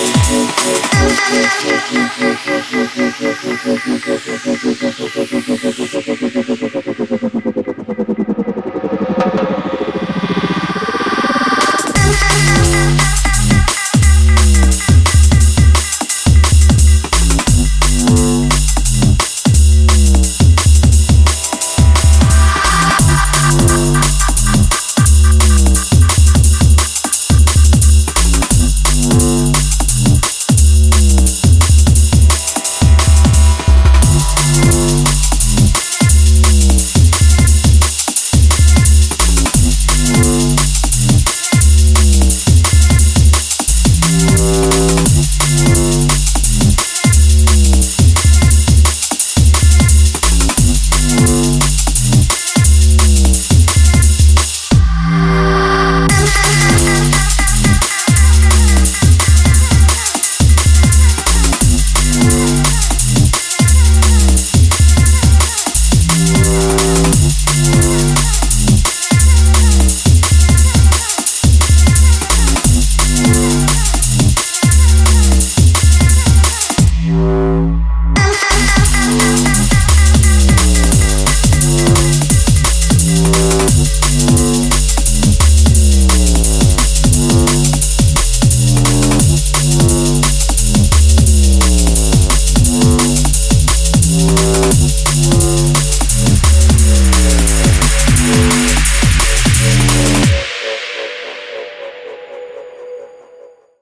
I'm